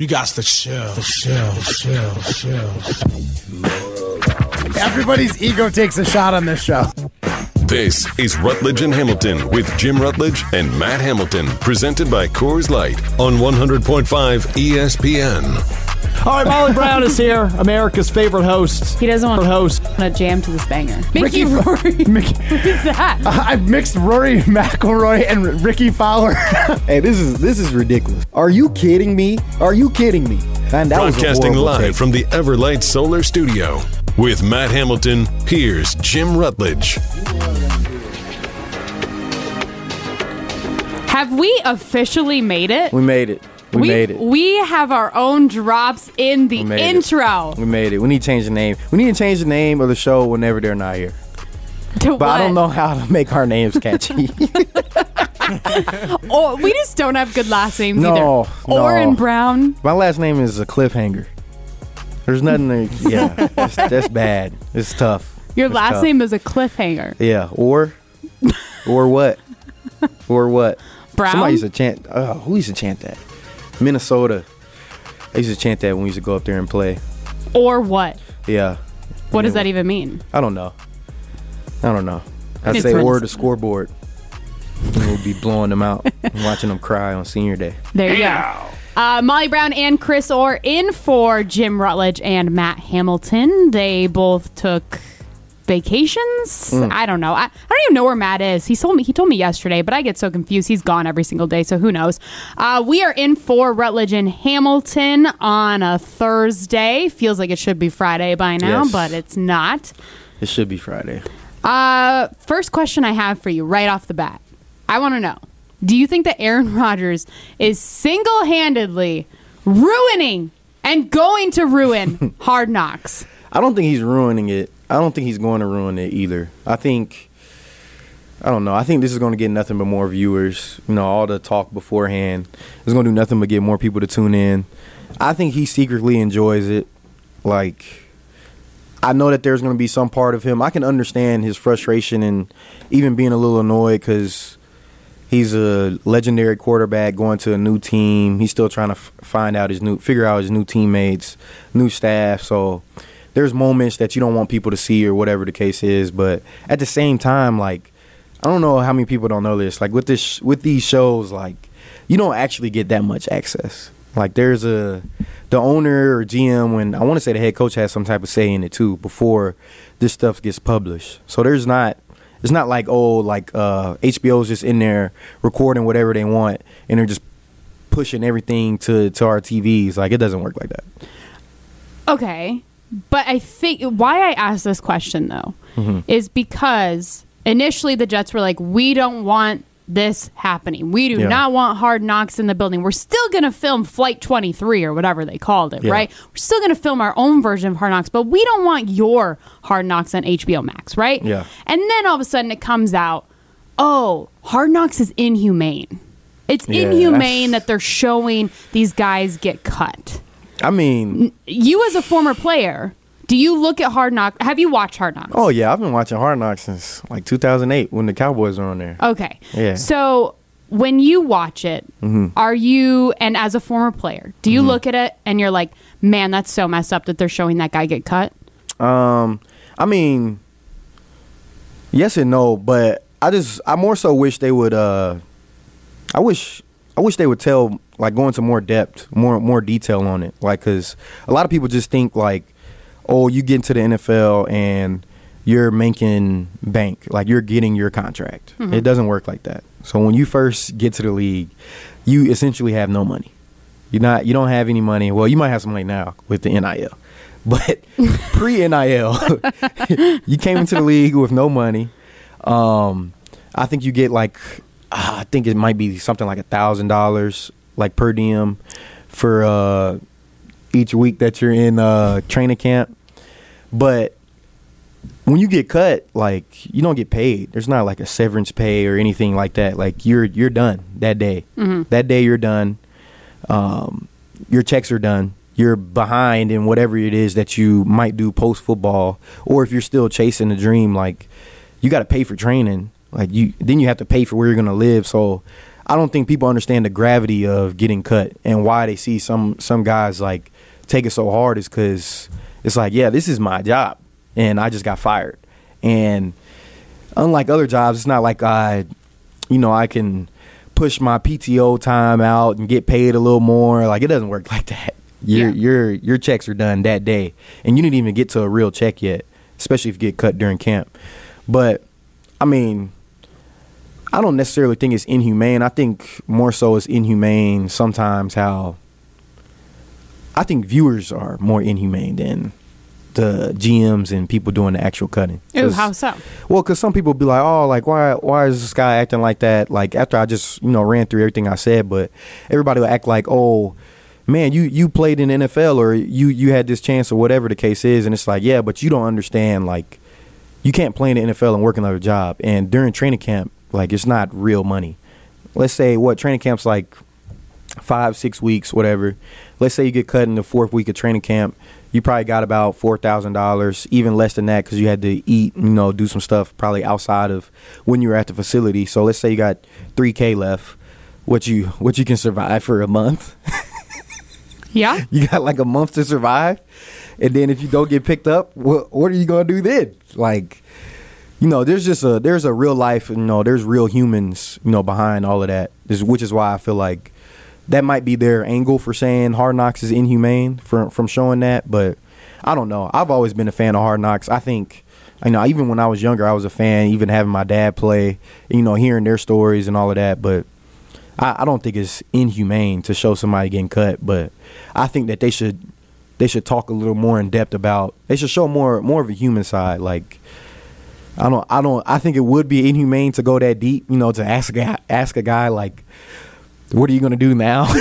You got to chill, chill, chill, chill. Everybody's ego takes a shot on this show. This is Rutledge and Hamilton with Jim Rutledge and Matt Hamilton, presented by Coors Light on 100.5 ESPN. All right, Molly Brown is here, America's favorite host. He doesn't want to host. to jam to this banger. Ricky- Rory. Mickey- Who's that? I've mixed Rory McIlroy and Rickie Fowler. Hey, this is this is ridiculous. Are you kidding me? Are you kidding me? And that was a Broadcasting horrible live take. from the Everlight Solar Studio. With Matt Hamilton, here's Jim Rutledge. Have we officially made it? We made it. We, made it. We have our own drops in the We made it. intro. We made it. We need to change the name. We need to change the name of the show whenever they're not here. To But I don't know how to make our names catchy. We just don't have good last names No, either. no. Oren Brown. My last name is a cliffhanger. There's nothing. To, yeah, that's, that's bad. It's tough. Your It's last tough. name is a cliffhanger. Yeah, or or what? Or what? Brown. Somebody used to chant. Oh, who used to chant that? Minnesota. I used to chant that when we used to go up there and play. or what? Yeah. What does that even mean? I don't know. I don't know. I'd It's say fun. or the scoreboard. We'll be blowing them out and watching them cry on senior day. There you go. Uh, Molly Brown and Chris Orr in for Jim Rutledge and Matt Hamilton. They both took vacations. Hmm. I don't know. I, I don't even know where Matt is. He told me he told me yesterday, but I get so confused. He's gone every single day, so who knows? Uh, we are in for Rutledge and Hamilton on a Thursday. Feels like it should be Friday by now, Yes. but it's not. It should be Friday. Uh, first question I have for you right off the bat. I want to know Do you think that Aaron Rodgers is single handedly ruining and going to ruin hard knocks? I don't think he's ruining it. I don't think he's going to ruin it either. I think I don't know. I think this is going to get nothing but more viewers. You know, all the talk beforehand is going to do nothing but get more people to tune in. I think he secretly enjoys it. Like I know that there's going to be some part of him. I can understand his frustration and even being a little annoyed cuz he's a legendary quarterback going to a new team. He's still trying to f- find out his new figure out his new teammates, new staff. So there's moments that you don't want people to see or whatever the case is, but at the same time like I don't know how many people don't know this. Like with this with these shows like you don't actually get that much access. Like there's a the owner or GM when I want to say the head coach has some type of say in it too before this stuff gets published. So there's not it's not like oh like uh HBO's just in there recording whatever they want and they're just pushing everything to to our TVs. Like it doesn't work like that. Okay. But I think why I asked this question though mm-hmm. is because initially the Jets were like, we don't want this happening. We do Yeah. not want hard knocks in the building. We're still going to film Flight 23 or whatever they called it, Yeah. right? We're still going to film our own version of Hard Knocks, but we don't want your Hard Knocks on HBO Max, right? Yeah. And then all of a sudden it comes out, oh, Hard Knocks is inhumane. It's Yeah, inhumane that they're showing these guys get cut I mean, you as a former player, do you look at Hard Knocks? Have you watched Hard Knocks? oh yeah, I've been watching Hard Knocks since like 2008 when the Cowboys were on there. Okay. Yeah. So when you watch it, Mm-hmm. are you, and as a former player, do you look at it and you're like, man, that's so messed up that they're showing that guy get cut? Um, I mean, yes and no, but I just I more so wish they would. Uh, I wish I wish they would tell like go into more depth, more more detail on it. Like, cause a lot of people just think like, oh, you get into the NFL and you're making bank, like you're getting your contract. It doesn't work like that. So when you first get to the league, you essentially have no money. You're not you don't have any money. Well, you might have some money now with the NIL. But pre NIL, you came into the league with no money. Um, I think you get like ah, I think it might be something like a thousand dollars like per diem for uh, each week that you're in uh, training camp. But when you get cut, like you don't get paid. There's not like a severance pay or anything like that. Like you're you're done that day. That day you're done. Um, your checks are done. You're behind in whatever it is that you might do post football, or if you're still chasing the dream, like you got to pay for training. Like you, then you have to pay for where you're gonna live. So, I don't think people understand the gravity of getting cut and why they see some some guys like take it so hard is because it's like, yeah, this is my job, and I just got fired. And unlike other jobs, it's not like I, you know, I can push my PTO time out and get paid a little more. Like it doesn't work like that. Your Yeah. your your checks are done that day, and you didn't even get to a real check yet, especially if you get cut during camp. But I mean, I don't necessarily think it's inhumane. I think more so it's inhumane sometimes how I think viewers are more inhumane than the GMs and people doing the actual cutting. Ooh, how so? well, because some people be like, "Oh, like why? Why is this guy acting like that?" Like after I just you know ran through everything I said, but everybody will act like, "Oh, man, you you played in the NFL or you you had this chance or whatever the case is," and it's like, yeah, but you don't understand. Like, you can't play in the NFL and work another job, and during training camp, like it's not real money. Let's say what training camp's like five, six weeks, whatever. Let's say you get cut in the fourth week of training camp. You probably got about four thousand dollars, even less than that, because you had to eat, you know, do some stuff probably outside of when you were at the facility. So let's say you got three k left, what you what you can survive for a month. Yeah. you got like a month to survive, and then if you don't get picked up, what what are you gonna do then? Like, you know, there's just a there's a real life, you know, there's real humans, you know, behind all of that. Which is why I feel like that might be their angle for saying Hard Knocks is inhumane from from showing that. But I don't know. I've always been a fan of Hard Knocks. I think. You know, even when I was younger, I was a fan. Even having my dad play, you know, hearing their stories and all of that. But I, I don't think it's inhumane to show somebody getting cut, but I think that they should they should talk a little more in depth about. They should show more more of a human side. Like I don't I don't I think it would be inhumane to go that deep. You know, to ask a guy, ask a guy like, "What are you gonna do now?"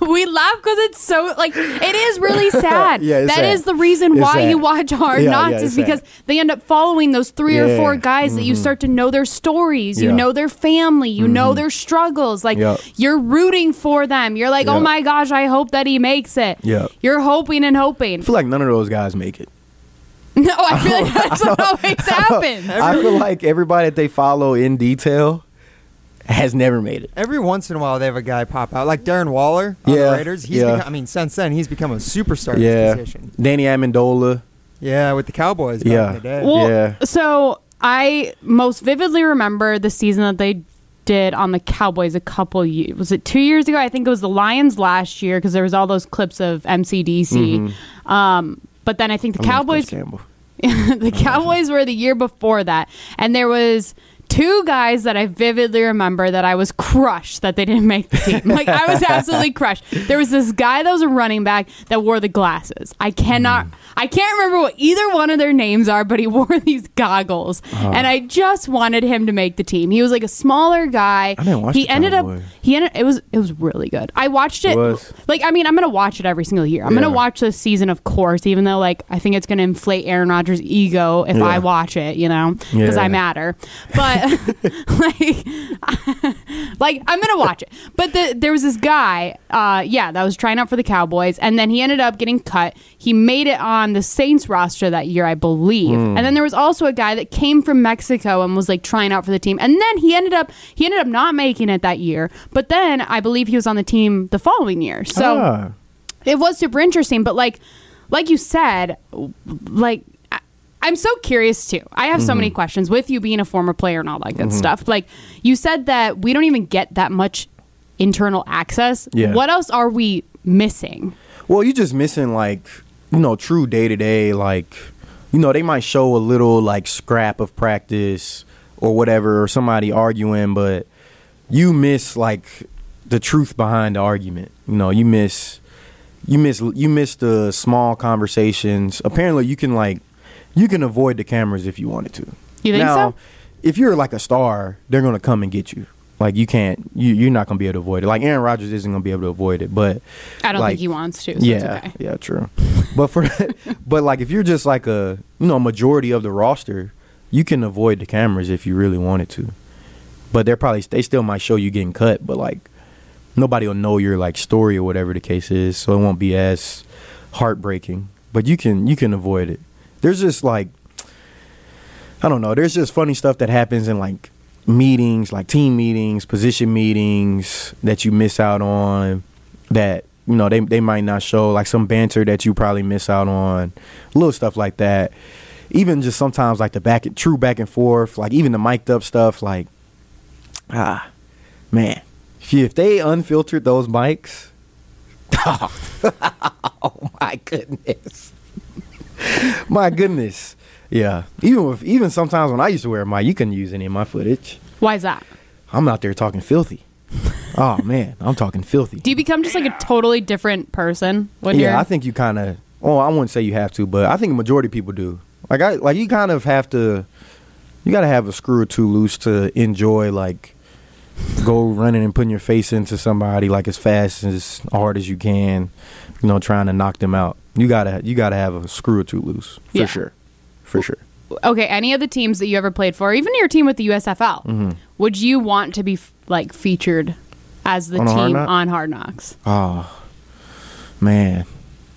we laugh because it's so like it is really sad. Yeah, That sad. is the reason It's why sad. you watch Hard Yeah, Knocks yeah, is because sad. they end up following those three or four guys that you mm-hmm. start to know their stories, you know their family, you know mm-hmm. their struggles. Like Yep. you're rooting for them. You're like, oh my gosh, I hope that he makes it. Yep. You're hoping and hoping. I feel like none of those guys make it. No, I feel like that's what always happens. I feel like everybody that they follow in detail has never made it. Every once in a while, they have a guy pop out, like Darren Waller on Yeah, the Raiders. He's yeah. become, I mean, since then he's become a superstar in Yeah, position. Danny Amendola. Yeah, with the Cowboys back Yeah. in the day. Well, Yeah. so I most vividly remember the season that they did on the Cowboys a couple years. Was it two years ago? I think it was the Lions last year because there was all those clips of MCDC. Um, but then I think the. I Cowboys the Cowboys were the year before that, and there was two guys that I vividly remember that I was crushed that they didn't make the team. Like I was absolutely crushed. There was this guy that was a running back that wore the glasses. I cannot, Mm. I can't remember what either one of their names are, but he wore these goggles, Uh-huh. and I just wanted him to make the team. He was like a smaller guy. I didn't watch He ended up. He ended. It was. It was really good. I watched it. was? Like I mean, I'm gonna watch it every single year. I'm Yeah. gonna watch this season, of course, even though like I think it's gonna inflate Aaron Rodgers' ego if Yeah. I watch it, you know, because Yeah. I matter. But like, like I'm gonna watch it. But the, there was this guy, uh, yeah, that was trying out for the Cowboys, and then he ended up getting cut. He made it on the Saints roster that year, I believe. Hmm. And then there was also a guy that came from Mexico and was like trying out for the team. And then he ended up he ended up not making it that year. But then I believe he was on the team the following year. So Ah. it was super interesting but like like you said like i'm so curious too i have so many Mm-hmm. questions with you being a former player and all that good stuff like you said that we don't even get that much internal access Yeah. what else are we missing Well, you're just missing like you know true day to day like you know they might show a little like scrap of practice or whatever or somebody arguing, but you miss like the truth behind the argument. You know, you miss you miss you miss the small conversations. Apparently, you can like you can avoid the cameras if you wanted to. You think now, so? If you're like a star, they're gonna come and get you. Like you can't, you you're not gonna be able to avoid it. Like Aaron Rodgers isn't gonna be able to avoid it, but i don't like, think he wants to so yeah, it's okay yeah, true. but for but like if you're just like a you know majority of the roster, you can avoid the cameras if you really wanted to. But they're probably they still might show you getting cut, but like nobody will know your like story or whatever the case is, so it won't be as heartbreaking. But you can you can avoid it. There's just like I don't know. There's just funny stuff that happens in like meetings, like team meetings, position meetings that you miss out on that you know they they might not show like some banter that you probably miss out on, little stuff like that. Even just sometimes like the back true back and forth, like even the mic'd up stuff, like ah man, if, if they unfiltered those mics, oh my goodness, my goodness, yeah. Even with even sometimes when I used to wear a mic, you couldn't use any of my footage. Why is that? I'm out there talking filthy. oh man, I'm talking filthy. Do you become just like a totally different person when you're? yeah, I think you kind of. Well, I wouldn't say you have to, but I think a majority of people do. Like I like you kind of have to. You got to have a screw or two loose to enjoy like go running and putting your face into somebody like as fast as hard as you can. You know, trying to knock them out. You gotta you gotta have a screw or two loose for Yeah. sure, for sure. okay, any of the teams that you ever played for, even your team with the USFL, Mm-hmm. would you want to be f- like featured as the On Hard team Knock? on Hard Knocks? Oh man,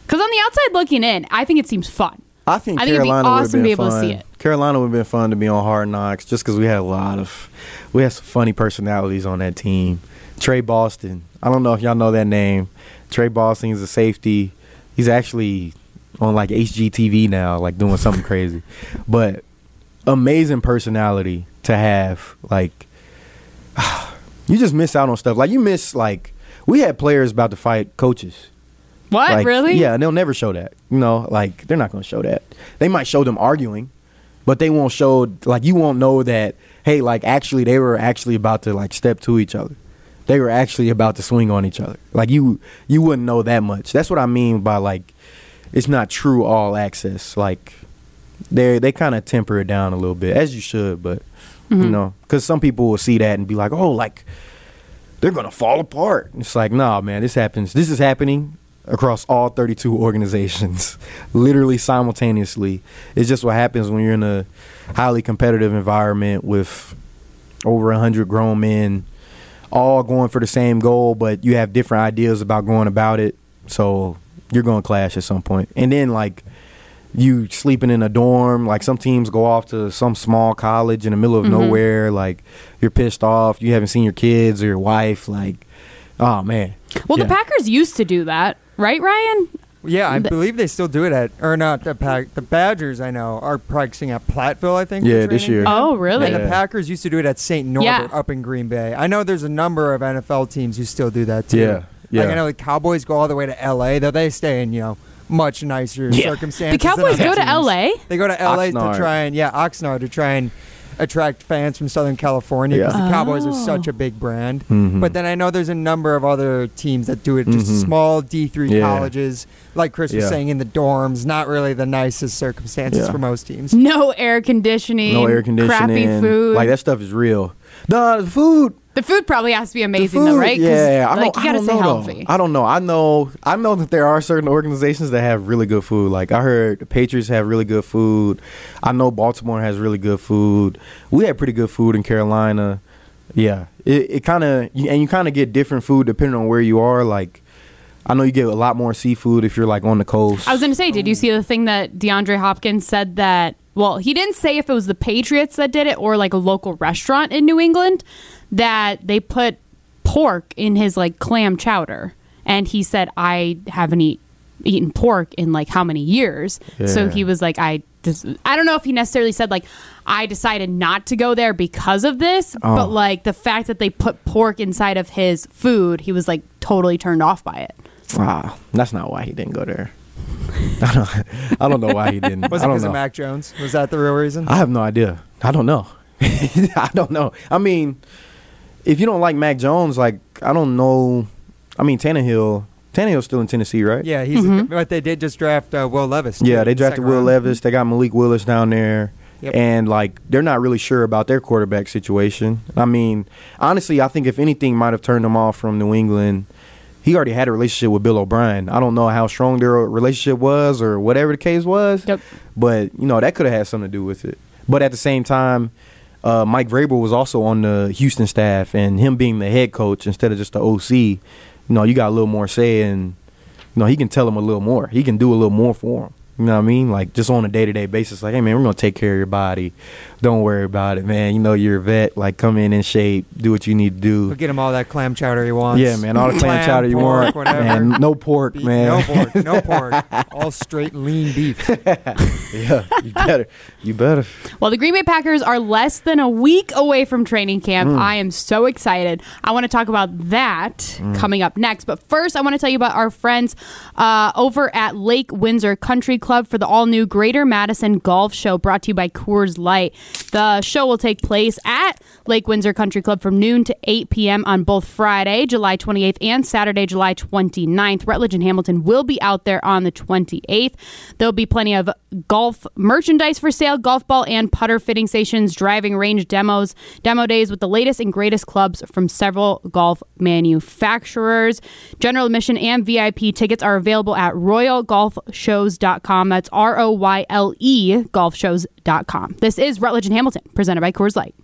Because on the outside looking in, I think it seems fun. I think I think it'd be Carolina would have awesome been be able to fun. see it. Carolina would have been fun to be on Hard Knocks just because we had a lot of, we had some funny personalities on that team. Tre Boston, I don't know if y'all know that name. Tre Boston is a safety. He's actually on like HGTV now, like doing something crazy. But amazing personality to have. Like, you just miss out on stuff. Like you miss like we had players about to fight coaches. What Like, really? Yeah, and they'll never show that. You know, like they're not going to show that. They might show them arguing, but they won't show like you won't know that. Hey, like actually, they were actually about to like step to each other. They were actually about to swing on each other. Like you, you wouldn't know that much. That's what I mean by like, it's not true all access. Like, they they kind of temper it down a little bit, as you should. But you mm-hmm. know, because some people will see that and be like, oh, like they're gonna fall apart. It's like, nah, man, this happens. This is happening across all 32 organizations, literally simultaneously. It's just what happens when you're in a highly competitive environment with over 100 grown men, all going for the same goal, but you have different ideas about going about it. So you're gonna clash at some point. And then like you sleeping in a dorm. Like some teams go off to some small college in the middle of Mm-hmm. nowhere. Like you're pissed off. You haven't seen your kids or your wife. Like, oh man. Well, Yeah. the Packers used to do that, right, Ryan? Yeah, I The- believe they still do it at, or not the pack. The Badgers, I know, are practicing at Platteville. I think. for Yeah, this training year. camp. Oh, really? And the Yeah. Packers used to do it at St. Norbert Yeah. up in Green Bay. I know there's a number of NFL teams who still do that too. Yeah, yeah. Like I know the Cowboys go all the way to L.A. Though they stay in you know much nicer Yeah. circumstances. The Cowboys than go other to teams. LA? They go to L.A. Oxnard. to try and yeah Oxnard to try and attract fans from Southern California because Yeah. the Cowboys are Oh. such a big brand. Mhm. But then I know there's a number of other teams that do it just Mhm. small D3 Yeah. colleges, like Chris was saying, in the dorms. Not really the nicest circumstances Yeah. for most teams. No air conditioning. no air conditioning. Crappy food. Like that stuff is real. Nah, the food. The food probably has to be amazing, though, right? Yeah, I like, don't, you gotta don't stay know, though. healthy. I don't know. I know. I know that there are certain organizations that have really good food. Like I heard the Patriots have really good food. I know Baltimore has really good food. We had pretty good food in Carolina. Yeah, it, it kind of and you kind of get different food depending on where you are. Like I know you get a lot more seafood if you're like on the coast. I was going to say, did you see the thing that DeAndre Hopkins said that? Well, he didn't say if it was the Patriots that did it or like a local restaurant in New England that they put pork in his like clam chowder, and he said, "I haven't eat, eaten pork in like how many years?" So he was like, "I." Just, I don't know if he necessarily said like I decided not to go there because of this, Oh. but like the fact that they put pork inside of his food, he was like totally turned off by it. Wow. that's not why he didn't go there. I don't, I don't know why he didn't. Was it because know. of Mac Jones? Was that the real reason? I have no idea. I don't know. I don't know. I mean, if you don't like Mac Jones, like I don't know. I mean, Tannehill. Tannehill's still in Tennessee, right? yeah, he's. Mm-hmm. but they did just draft uh, Will Levis. too, Yeah, they drafted Will round. Levis. They got Malik Willis down there. Yep. And like they're not really sure about their quarterback situation. I mean, honestly, I think if anything might have turned them off from New England, he already had a relationship with Bill O'Brien. I don't know how strong their relationship was or whatever the case was. Yep. But you know that could have had something to do with it. But at the same time, uh, Mike Vrabel was also on the Houston staff, and him being the head coach instead of just the OC, you know, you got a little more say, and you know he can tell him a little more. He can do a little more for him. You know what I mean? Like just on a day to day basis. Like, hey man, we're gonna take care of your body. Don't worry about it, man. You know you're a vet. Like, come in in shape. Do what you need to do. We'll get him all that clam chowder he wants. Yeah, man. All the clam Clam, chowder you pork, want, whatever. man. No pork, Beef- man. No pork. No pork. all straight lean beef. yeah, you better. You better. Well, the Green Bay Packers are less than a week away from training camp. Mm. I am so excited. I want to talk about that Mm. coming up next. But first, I want to tell you about our friends uh, over at Lake Windsor Country Club for the all new Greater Madison Golf Show brought to you by Coors Light. The show will take place at Lake Windsor Country Club from noon to 8 p.m. on both Friday, July 28th, and Saturday, July 29th. Rutledge and Hamilton will be out there on the 28th. There'll be plenty of golf merchandise for sale, golf ball and putter fitting stations, driving range demos, demo days with the latest and greatest clubs from several golf manufacturers. General admission and VIP tickets are available at roylegolfshows.com. That's R O Y L E golfshows.com. This is Rutledge and Hamilton, presented by Coors Light.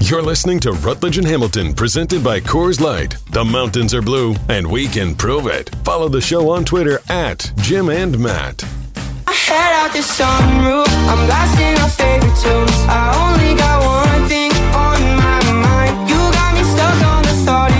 You're listening to Rutledge and Hamilton, presented by Coors Light. The mountains are blue, and we can prove it. Follow the show on Twitter at Jim and Matt. I head out the sunroof. I'm blasting our favorite tunes. I only got one thing on my mind. You got me stuck on the thought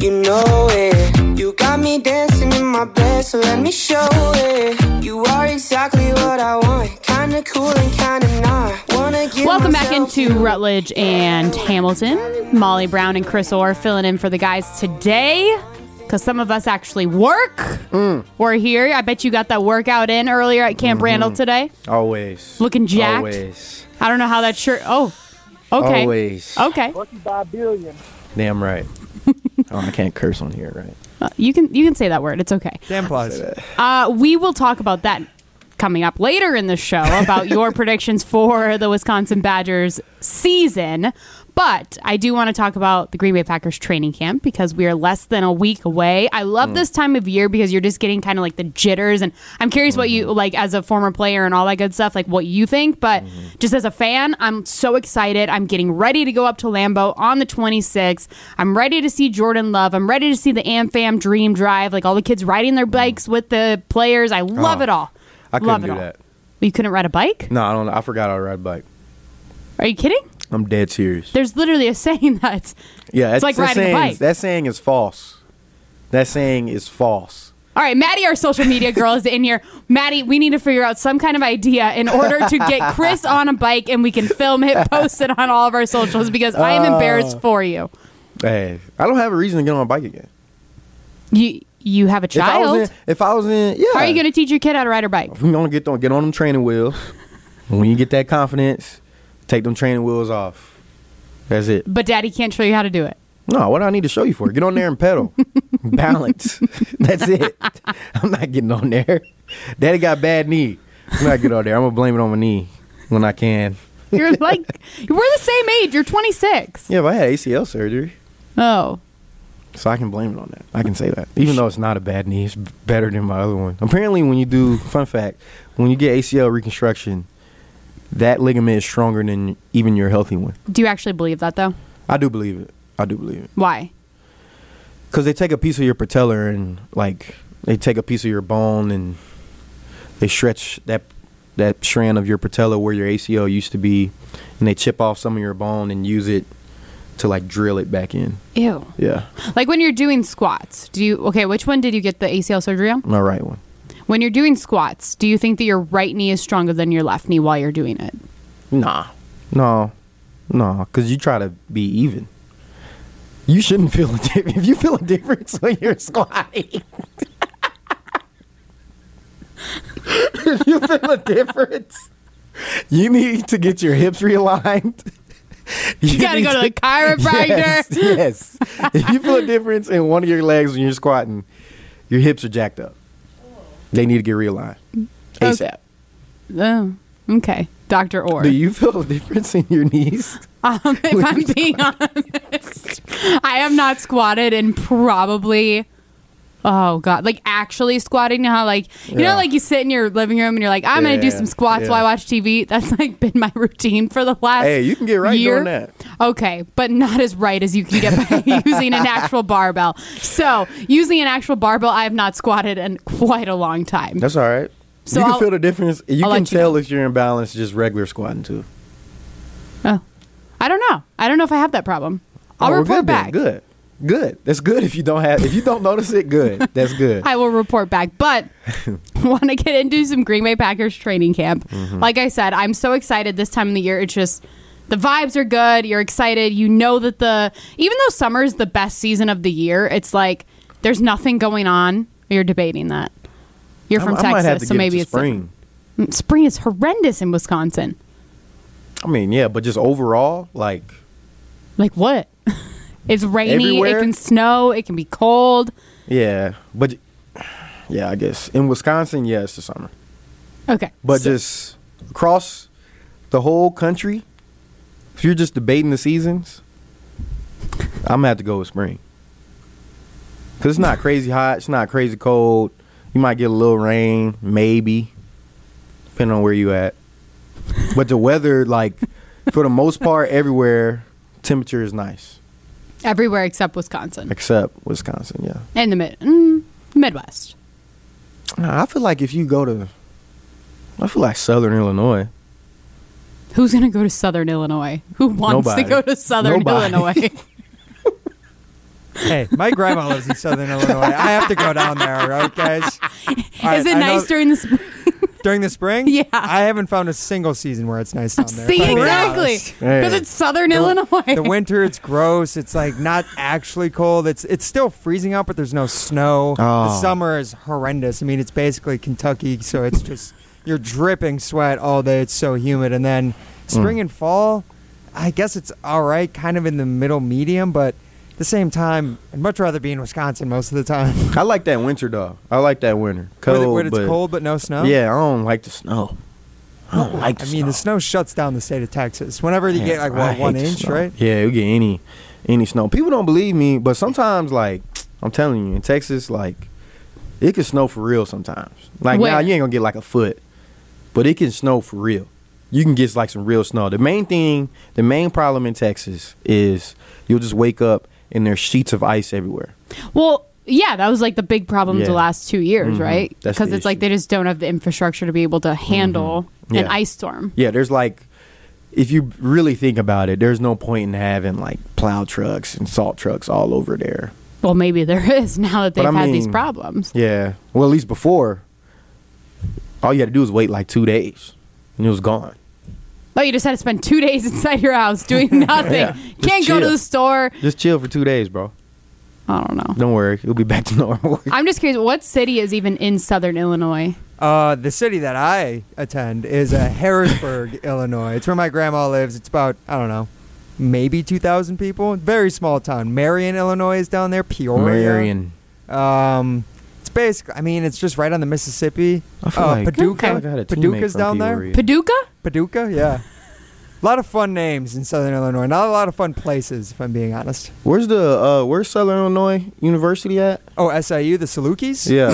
You know it. You got me dancing in my bed, so let me show it. You are exactly what I want. Kinda cool and kinda not. Welcome back into Rutledge and Hamilton. Molly Brown and Chris Orr filling in for the guys today because some of us actually work. Mm. We're here. I bet you got that workout in earlier at Camp mm-hmm. Randall today. Always. Looking jacked. Always. I don't know how that shirt. Oh, okay. Always. Okay. Damn right. Oh, I can't curse on here, right? Uh, you can you can say that word. It's okay. Damn plus. Uh, we will talk about that coming up later in the show about your predictions for the Wisconsin Badgers season. But I do want to talk about the Green Bay Packers training camp because we are less than a week away. I love mm. this time of year because you're just getting kind of like the jitters. And I'm curious what you mm-hmm. like as a former player and all that good stuff, like what you think. But mm-hmm. just as a fan, I'm so excited. I'm getting ready to go up to Lambeau on the 26th. I'm ready to see Jordan Love. I'm ready to see the AmFam Dream Drive, like all the kids riding their mm. bikes with the players. I love Oh, it all. I Love couldn't it do all. that. You couldn't ride a bike? No, I don't. I forgot to ride a bike. Are you kidding? I'm dead serious. There's literally a saying that. Yeah, It's like that riding a saying, bike. That saying is false. That saying is false. All right, Maddie, our social media girl, is in here. Maddie, we need to figure out some kind of idea in order to get Chris on a bike and we can film it, post it on all of our socials because I am uh, embarrassed for you. Hey, I don't have a reason to get on a bike again. You you have a If I was child. in, if I was in, yeah. How are you going to teach your kid how to ride a bike? We're gonna get on get on them training wheels. when you get that confidence, take them training wheels off. That's it. But Daddy can't show you how to do it. No, what do I need to show you for? Get on there and pedal. Balance. That's it. I'm not getting on there. Daddy got bad knee. I'm not getting on there. I'm gonna blame it on my knee when I can. You're like we're the same age. You're 26. Yeah, but I had ACL surgery. Oh, So I can blame it on that. I can say that. Even though it's not a bad knee, it's better than my other one. Apparently, when you do, fun fact, when you get ACL reconstruction, that ligament is stronger than even your healthy one. do you actually believe that though? I do believe it. I do believe it. Why? Because they take a piece of your patellar and, like, they take a piece of your bone and they stretch that that strand of your patella where your ACL used to be, and they chip off some of your bone and use it to, like, drill it back in. Ew. Yeah, Like when you're doing squats, do you okay? Which one did you get the ACL surgery on? my right one. When you're doing squats, do you think that your right knee is stronger than your left knee while you're doing it? Nah. No. No, because you try to be even. You shouldn't feel a difference. If you feel a difference when you're squatting. if you feel a difference, you need to get your hips realigned. You gotta need go to the chiropractor. Yes, yes. if you feel a difference in one of your legs when you're squatting, your hips are jacked up. They need to get realigned. ASAP. Oh, okay, Doctor Orr. Do you feel a difference in your knees? Um, if I'm being honest, I have not squatted in probably Oh god, like actually squatting. You know How like you know like you sit in your living room and you're like, I'm gonna do Yeah, some squats yeah. while I watch TV. That's like been my routine for the last. Hey, you can get right year. doing that. Okay, but not as right as you can get by using an actual barbell. So using an actual barbell, I have not squatted in quite a long time. That's all right. So you can I'll- feel the difference. You I'll can let you tell if you're in balance just regular squatting too. Oh, I don't know. I don't know if I have that problem. I'll Oh, report good then. back. Good. Good. That's good if you don't have if you don't notice it, good. That's good. I will report back. But want to get into some Green Bay Packers training camp. Mm-hmm. Like I said, I'm so excited this time of the year. It's just the vibes are good. You're excited. You know that the even though summer is the best season of the year, it's like there's nothing going on. You're debating that. You're from I, I Texas, might have to so maybe it's spring. different. Spring is horrendous in Wisconsin. I mean, yeah, but just overall, like Like what? it's rainy. Everywhere? It can snow. It can be cold. yeah, but yeah, I guess in Wisconsin, yeah, it's the summer. Okay, But so- just across the whole country, if you're just debating the seasons, I'm gonna have to go with spring. Cause it's not crazy hot, it's not crazy cold. You might get a little rain, maybe, depending on where you at. But the weather, like for the most part, everywhere, temperature is nice, everywhere except Wisconsin except Wisconsin. Yeah, and the mid mm, Midwest. I feel like if you go to, I feel like Southern Illinois. Who's gonna go to Southern Illinois? Who wants Nobody. to go to Southern Nobody. Illinois? Hey, my grandma lives in Southern Illinois. I have to go down there, right, guys? I- Is it I nice know- during the spring? During the spring? Yeah. I haven't found a single season where it's nice down there. See if I'm being exactly honest. because Hey. it's Southern The- Illinois. The winter, it's gross. It's like not actually cold. It's it's still freezing out, but there's no snow. The Oh. summer is horrendous. I mean, it's basically Kentucky, so it's just you're dripping sweat all day. It's so humid, and then hmm. spring and fall, I guess it's all right, kind of in the middle medium, but at the same time, I'd much rather be in Wisconsin most of the time, I like that winter though. I like that winter. Cold, where, where it's but cold but no snow. Yeah, I don't like the snow. I don't like I the mean, the snow. snow shuts down the state of Texas. Whenever you Man, get like what one inch, right? Yeah, you get any any snow. People don't believe me, but sometimes like I'm telling you, in Texas, like it can snow for real sometimes. Like Where? now you ain't gonna get like a foot, but it can snow for real. You can get like some real snow. The main thing, the main problem in Texas is you'll just wake up and there's sheets of ice everywhere. well, yeah, that was like the big problem the last two years, Mhm. right? Because it's like they just don't have the infrastructure to be able to handle an Yeah. ice storm. Yeah, there's like, if you really think about it, there's no point in having like plow trucks and salt trucks all over there. Well, maybe there is now that they've had these problems. Yeah. Well, at least before, all you had to do was wait like two days, and it was gone. Oh, you just had to spend two days inside your house doing nothing. Yeah, Can't just go to the store. Just chill for two days, bro. I don't know. Don't worry, it'll be back to normal. I'm just curious, what city is even in Southern Illinois? Uh, the city that I attend is uh, Harrisburg, Illinois. It's where my grandma lives. It's about I don't know, maybe two thousand people. Very small town. Marion, Illinois is down there. Peoria. Marion. Um, it's basically. I mean, it's just right on the Mississippi. I feel Uh, like, Paducah. I feel like I had a teammate Paducah's from down there? Peoria. Paducah? Paducah, yeah. A lot of fun names in Southern Illinois. Not a lot of fun places, if I'm being honest. Where's the uh, Where's Southern Illinois University at? Oh, SIU, the Salukis. Yeah.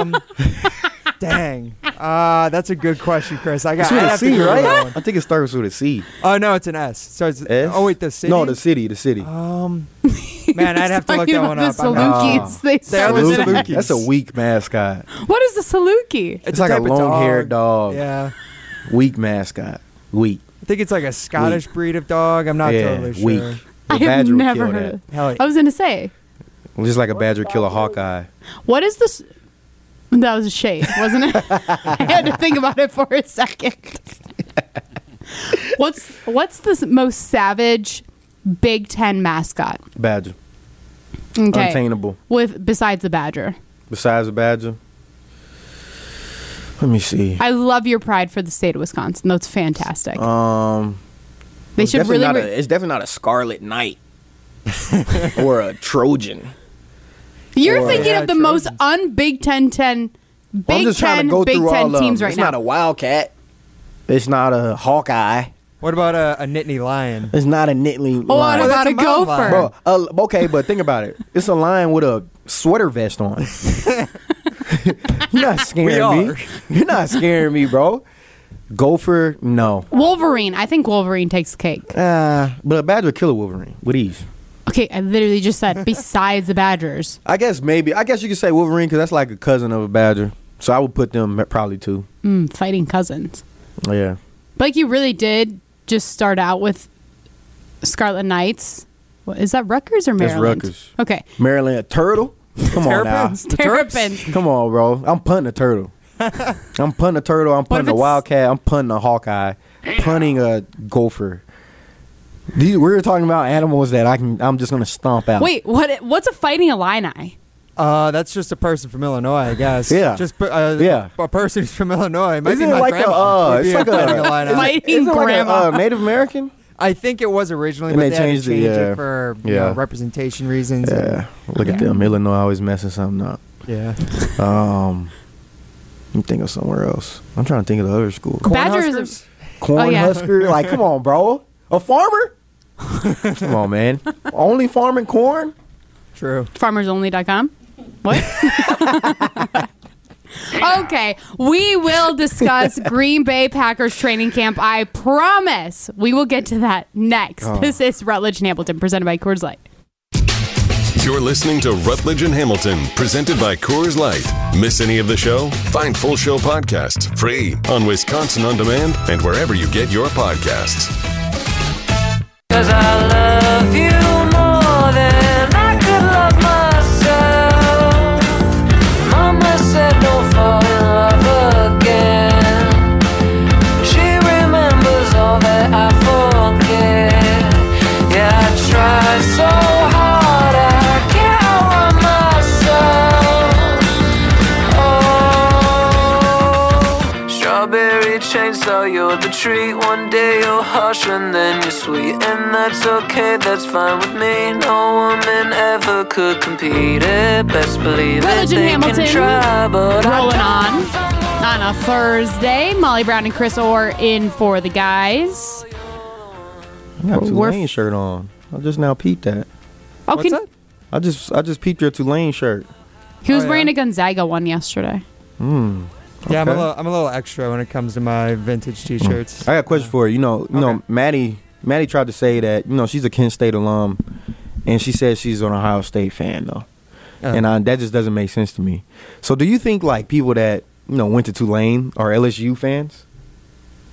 Um. dang. Uh, that's a good question, Chris. I got. It's with I a have to C, Google right? one. I think it starts with a C. Oh no, it's an S. So it's S? oh wait, the city. No, the city. The city. Um, man, I'd have to look Talking that about one the up. I'm not- Salukis. they They are start the with an Salukis. That's a weak mascot. What is the Saluki? It's, like a type of long-haired dog. Yeah, Weak mascot. Weak. I think it's like a Scottish breed of dog. I'm not yeah, totally sure. weak. The I have badger would never kill heard that. of Hell, I was going to say, Just like a badger kill a hawkeye. what is this? That was a shade, wasn't it? I had to think about it for a second. what's what's the most savage Big Ten mascot? Badger. Okay, Untainable. with besides the badger. Besides the badger. Let me see. I love your pride for the state of Wisconsin. That's fantastic. Um, they should really. re- a, it's definitely not a Scarlet Knight or a Trojan. You're or- thinking Yeah, of the most un Big Ten ten I'm Big just trying Ten to go Big through all Ten of teams them. right It's now. not a Wildcat. It's not a Hawkeye. What about a, a Nittany lion? It's not a Nittany Oh, what lion. About that's a a mountain gopher? Bro, uh, okay, but think about it. It's a lion with a sweater vest on. You're not scaring We me. You're not scaring me, bro. Gopher, no. Wolverine. I think Wolverine takes the cake. Uh, but a badger kill a wolverine with ease. Okay, I literally just said besides the Badgers. I guess maybe. I guess you could say wolverine because that's like a cousin of a badger. So I would put them at probably two. Mm, fighting cousins. Yeah. Like you really did just start out with Scarlet Knights. What, is that Rutgers or That's Maryland? Rutgers. Okay. Maryland a turtle. Come on now. Terrapins? The Terps? Come on, bro. I'm punting a turtle. I'm punting a turtle. I'm punting a wildcat. I'm punting a hawkeye. Punting a gopher. These, we're talking about animals that I can. I'm just gonna stomp out. Wait, what? What's a fighting Illini? Uh, that's just a person from Illinois, I guess. Yeah. Just uh, Yeah. a person who's from Illinois. It might Isn't it my like a, uh, it's like a- fighting Illini. Fight- Isn't it like a, Grandma. uh, Native American? I think it was originally, And but they they, had to changed it, change yeah. it for you Yeah. know, representation reasons. Yeah. Look at them. Illinois always messing something up. Yeah. Um, I'm thinking of somewhere else. I'm trying to think of the other school. Badgers. Cornhuskers? Corn Oh, yeah. husker. Like, come on, bro. A farmer? come on, man. Only farming corn? True. FarmersOnly.com. What? okay, we will discuss Green Bay Packers training camp. I promise. We will get to that next. Oh. This is Rutledge and Hamilton, presented by Coors Light. You're listening to Rutledge and Hamilton, presented by Coors Light. Miss any of the show? Find full show podcasts free on Wisconsin On Demand and wherever you get your podcasts. Cause I love you you're and then you're sweet, and that's okay, that's fine with me. No woman ever could compete. It best believe it. They Hamilton can try, but I rolling don't on on a Thursday. Molly Brown and Chris Orr in for the guys. I got a We're- Tulane shirt on. I just now peeped that. Oh, What's can, that? I just I just peeped your Tulane shirt. he was Oh, yeah. wearing a Gonzaga one yesterday. Hmm. Yeah, I'm a, little, I'm a little extra when it comes to my vintage T-shirts. I got a question for you. You know, you know, Maddie Maddie tried to say that, you know, she's a Kent State alum and she says she's an Ohio State fan though. Uh, and I, that just doesn't make sense to me. So do you think like people that, you know, went to Tulane are LSU fans?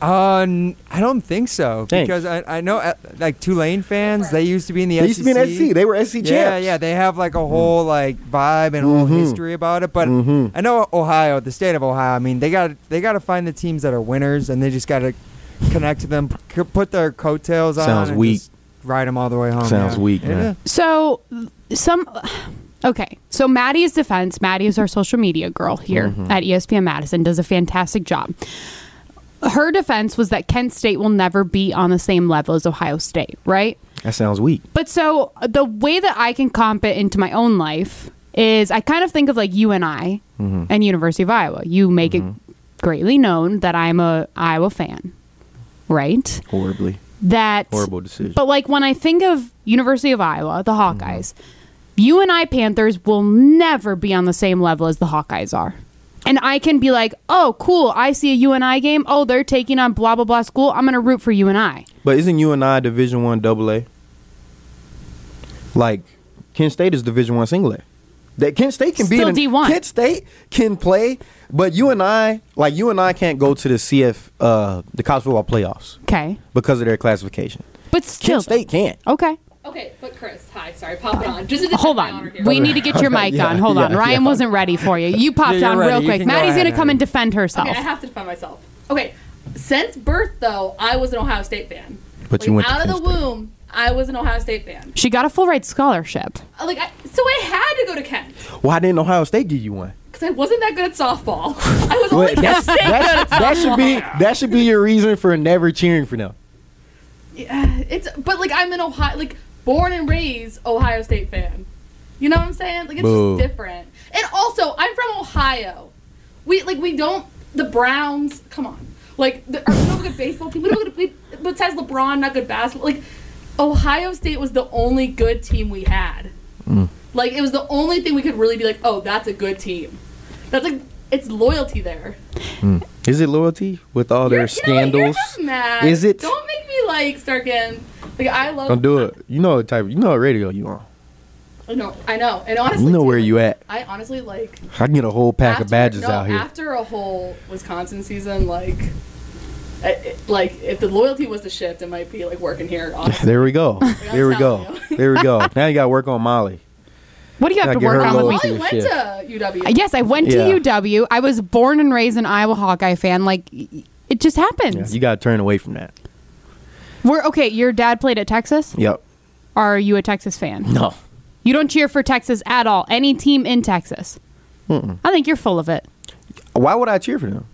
Uh, n- I don't think so Thanks. because I, I know uh, like Tulane fans. They used to be in the They SEC. used to be in SC. They were SC champs. Yeah, yeah, they have like a whole like vibe and whole Mhm. history about it. But Mhm. I know Ohio, the state of Ohio. I mean, they got they got to find the teams that are winners, and they just got to connect to them, c- put their coattails on, Sounds and weak. just ride them all the way home. Sounds yeah. weak, Yeah. man. So some okay. So Maddie's defense, Maddie is our social media girl here Mm-hmm. at ESPN Madison, does a fantastic job. Her defense was that Kent State will never be on the same level as Ohio State, right? That sounds weak. But so the way that I can comp it into my own life is I kind of think of like UNI Mm-hmm. and University of Iowa. You make it greatly known that I'm a Iowa fan, right? Horribly. That Horrible decision. but like when I think of University of Iowa, the Hawkeyes, UNI Panthers will never be on the same level as the Hawkeyes are. And I can be like, oh, cool. I see a UNI game. Oh, they're taking on blah blah blah school. I'm gonna root for UNI. But isn't UNI Division One Double A? Like Kent State is Division One Single A. That Kent State can Still be in D1. Kent State can play, but UNI, like UNI, can't go to the CF, uh, the college football playoffs Okay, because of their classification. but still, Kent State can't. okay. Okay, but Chris, hi, sorry, pop it on. Just Hold defend my honor on. here. We need to get your mic Yeah, on. Hold on. yeah, Ryan yeah. wasn't ready for you. You popped Yeah, on ready. real You quick. can go Maddie's gonna come and defend herself. Okay, I have to defend myself. Okay, since birth though, I was an Ohio State fan. But Like, you went to out of the State. womb. I was an Ohio State fan. she got a full ride scholarship. Uh, Like, I, so I had to go to Kent Why didn't Ohio State give you one? because I wasn't that good at softball. I was only Well, that's, Kent good that's, at that should be that should be your reason for never cheering for them. Yeah, it's but like I'm in Ohio, like born and raised Ohio State fan. You know what I'm saying? Like it's Boo. just different. And also, I'm from Ohio. We like we don't the Browns. Come on, like the, are, we don't have a good baseball team. We don't have a good, we, besides LeBron, not good basketball. Like Ohio State was the only good team we had. Mm. Like it was the only thing we could really be like, oh, that's a good team. That's like it's loyalty there. Mm. Is it loyalty with all You're- their scandals? Mad. Is it? Don't make me like start getting like I love. Don't do it. You know what type. You know what radio you on. No, I know, and honestly, You know too, where like, you at. I honestly like I can get a whole pack after, of badges no, out here. After a whole Wisconsin season, like, I- it- like if the loyalty was to shift, it might be like working here. Honestly. There we go. I'm There we go. There we go. Now you got to work on Molly. What do you have Gotta get work her on with? Oh, Molly went shit. to UW. Uh, yes, I went Yeah. to UW. I was born and raised an Iowa Hawkeye fan. Like, it just Yeah, happens. you got to turn away from that. We're okay. Your dad played at Texas. Yep. Are you a Texas fan? No. You don't cheer for Texas at all. Any team in Texas. I think you're full of it. Why would I cheer for them?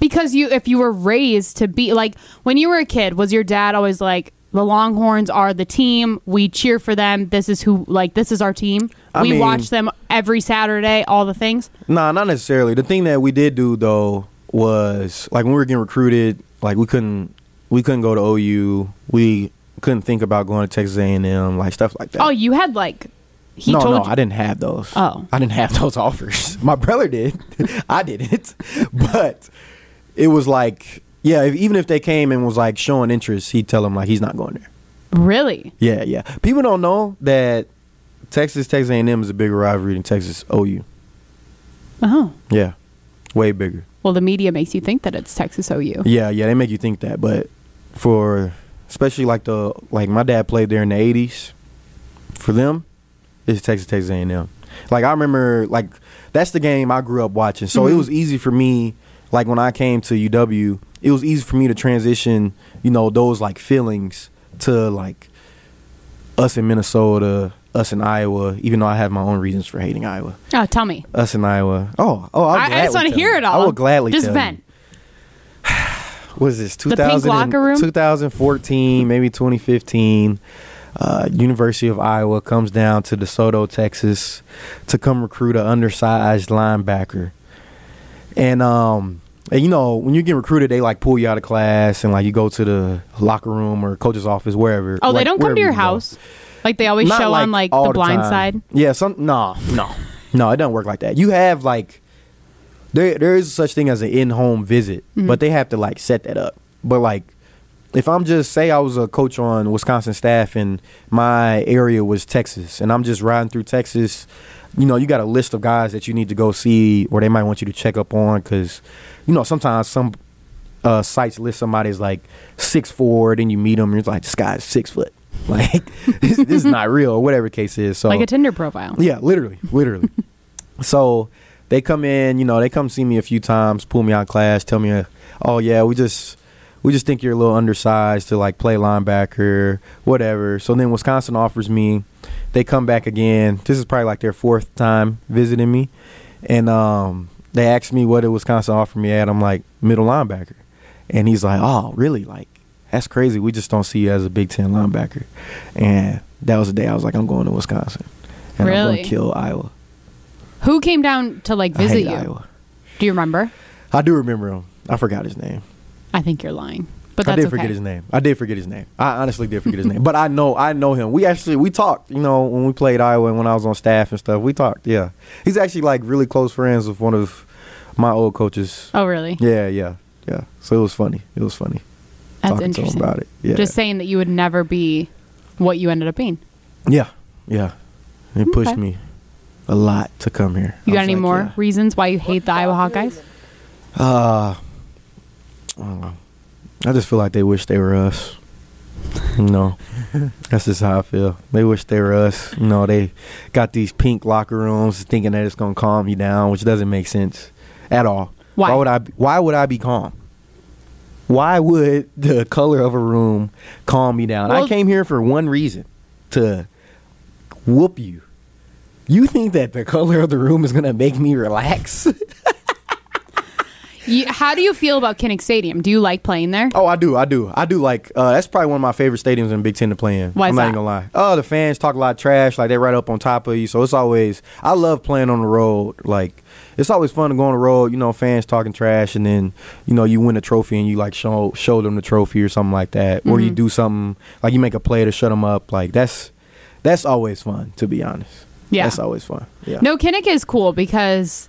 Because you, if you were raised to be like when you were a kid, was your dad always like the Longhorns are the team? We cheer for them. This is who like this is our team. I we mean- watch them every Saturday. All the things. Nah, not necessarily. The thing that we did do though was like when we were getting recruited, like we couldn't we couldn't go to OU. We couldn't think about going to Texas A&M, like stuff like that. Oh, you had like he no, told no, you. I didn't have those. Oh. I didn't have those offers. My brother did. I didn't. But it was like, yeah, if, even if they came and was like showing interest, he'd tell them like he's not going there. really? Yeah, yeah. People don't know that Texas Texas A&M is a bigger rivalry than Texas OU. Oh. Uh-huh. Yeah, way bigger. Well, the media makes you think that it's Texas OU. Yeah, yeah, they make you think that, but for especially like the like my dad played there in the '80s. For them, it's Texas Texas A&M. Like I remember, like that's the game I grew up watching, so it mm-hmm. was easy for me. Like when I came to UW, it was easy for me to transition, you know, those like feelings to like us in Minnesota, us in Iowa. Even though I have my own reasons for hating Iowa, Oh, tell me. us in Iowa. Oh, oh, I, I just want to hear you. it all. I will gladly just vent. Is this? The pink 2000 locker room? 2014, maybe 2015. Uh, University of Iowa comes down to DeSoto, Texas, to come recruit an undersized linebacker. And um, and you know when you get recruited, they like pull you out of class and like you go to the locker room or coach's office, wherever. Oh, they don't come to your you go. house like they always Not show on like the blind side. Yeah, some no, no, no. It doesn't work like that. You have like there there is such thing as an in home visit, Mm-hmm. but they have to like set that up. But like if I'm just say I was a coach on Wisconsin staff and my area was Texas and I'm just riding through Texas, you know, you got a list of guys that you need to go see or they might want you to check up on cuz you know, sometimes some uh, sites list somebody as like six four, then you meet them, and it's like this guy's six foot. Like this, this is not real, or whatever case is. So Like a Tinder profile. yeah, literally, literally. so they come in, you know, they come see me a few times, pull me out of class, tell me, oh yeah, we just we just think you're a little undersized to like play linebacker, whatever. So then Wisconsin offers me. They come back again. This is probably like their fourth time visiting me, and um, they asked me what did Wisconsin offer me at. I'm like middle linebacker, and he's like, oh really? Like that's crazy. We just don't see you as a Big Ten linebacker. And that was the day I was like, I'm going to Wisconsin, and I'm going to kill Iowa. Who came down to like visit you? Iowa. Do you remember? I do remember him. I forgot his name. I think you're lying, but I did okay. forget his name. I did forget his name. I honestly did forget his name. But I know I know him. We actually we talked, you know, when we played Iowa and when I was on staff and stuff. We talked, yeah. He's actually like really close friends with one of my old coaches. Oh, really? Yeah, yeah, yeah. So it was funny. It was funny. That's talking to him interesting. about it. Yeah. Just saying that you would never be what you ended up being. Yeah. Yeah. It pushed me a lot to come here. You I got any like, more yeah. reasons why you hate the Iowa Hawkeyes? Uh, I don't know. I just feel like they wish they were us. You know, that's just how I feel. They wish they were us. You know, they got these pink locker rooms, thinking that it's gonna calm you down, which doesn't make sense at all. Why? would I? Be, why would I be calm? Why would the color of a room calm me down? Well- I came here for one reason: to whoop you. You think that the color of the room is gonna make me relax? You, how do you feel about Kinnick Stadium? Do you like playing there? Oh, I do, I do, I do. Like uh, that's probably one of my favorite stadiums in Big Ten to play in. Why is I'm not that? even gonna lie. Oh, the fans talk a lot of trash, like they're right up on top of you. So it's always I love playing on the road. Like it's always fun to go on the road. You know, fans talking trash, and then you know you win a trophy and you like show show them the trophy or something like that, or you Mm-hmm. do something like you make a play to shut them up. Like that's that's always fun to be honest. Yeah. That's always fun. Yeah. No, Kinnick is cool because,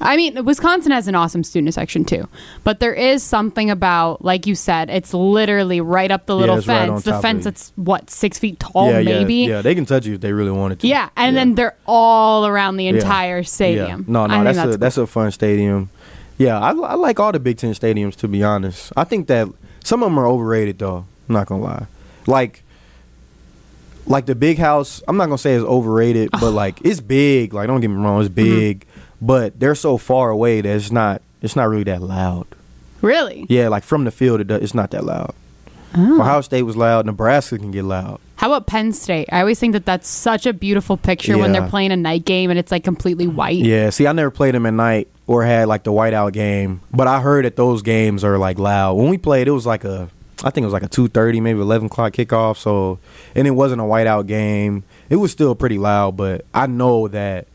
I mean, Wisconsin has an awesome student section too. But there is something about, like you said, it's literally right up the Yeah, little right fence. the fence that's what six feet tall, yeah, maybe. Yeah, yeah, they can touch you if they really wanted to. Yeah, and Yeah. then they're all around the Yeah. entire stadium. Yeah. No, no, I think that's, a that's a fun stadium. Yeah, I, I like all the Big Ten stadiums to be honest. I think that some of them are overrated though. I'm not gonna lie. Like, like the big house. I'm not gonna say it's overrated, but like it's big. Like don't get me wrong, it's Mm-hmm. big, but they're so far away that it's not it's not really that loud. really. Yeah, like from the field, it, do- it's not that loud. Oh. Ohio State was loud. Nebraska can get loud. How about Penn State? I always think that that's such a beautiful picture when they're playing a night game and it's like completely white. Yeah, see, I never played them at night or had like the whiteout game, but I heard that those games are like loud. When we played, it was like a, I think it was like a two thirty, maybe eleven o'clock kickoff. So, and it wasn't a whiteout game. It was still pretty loud, but I know that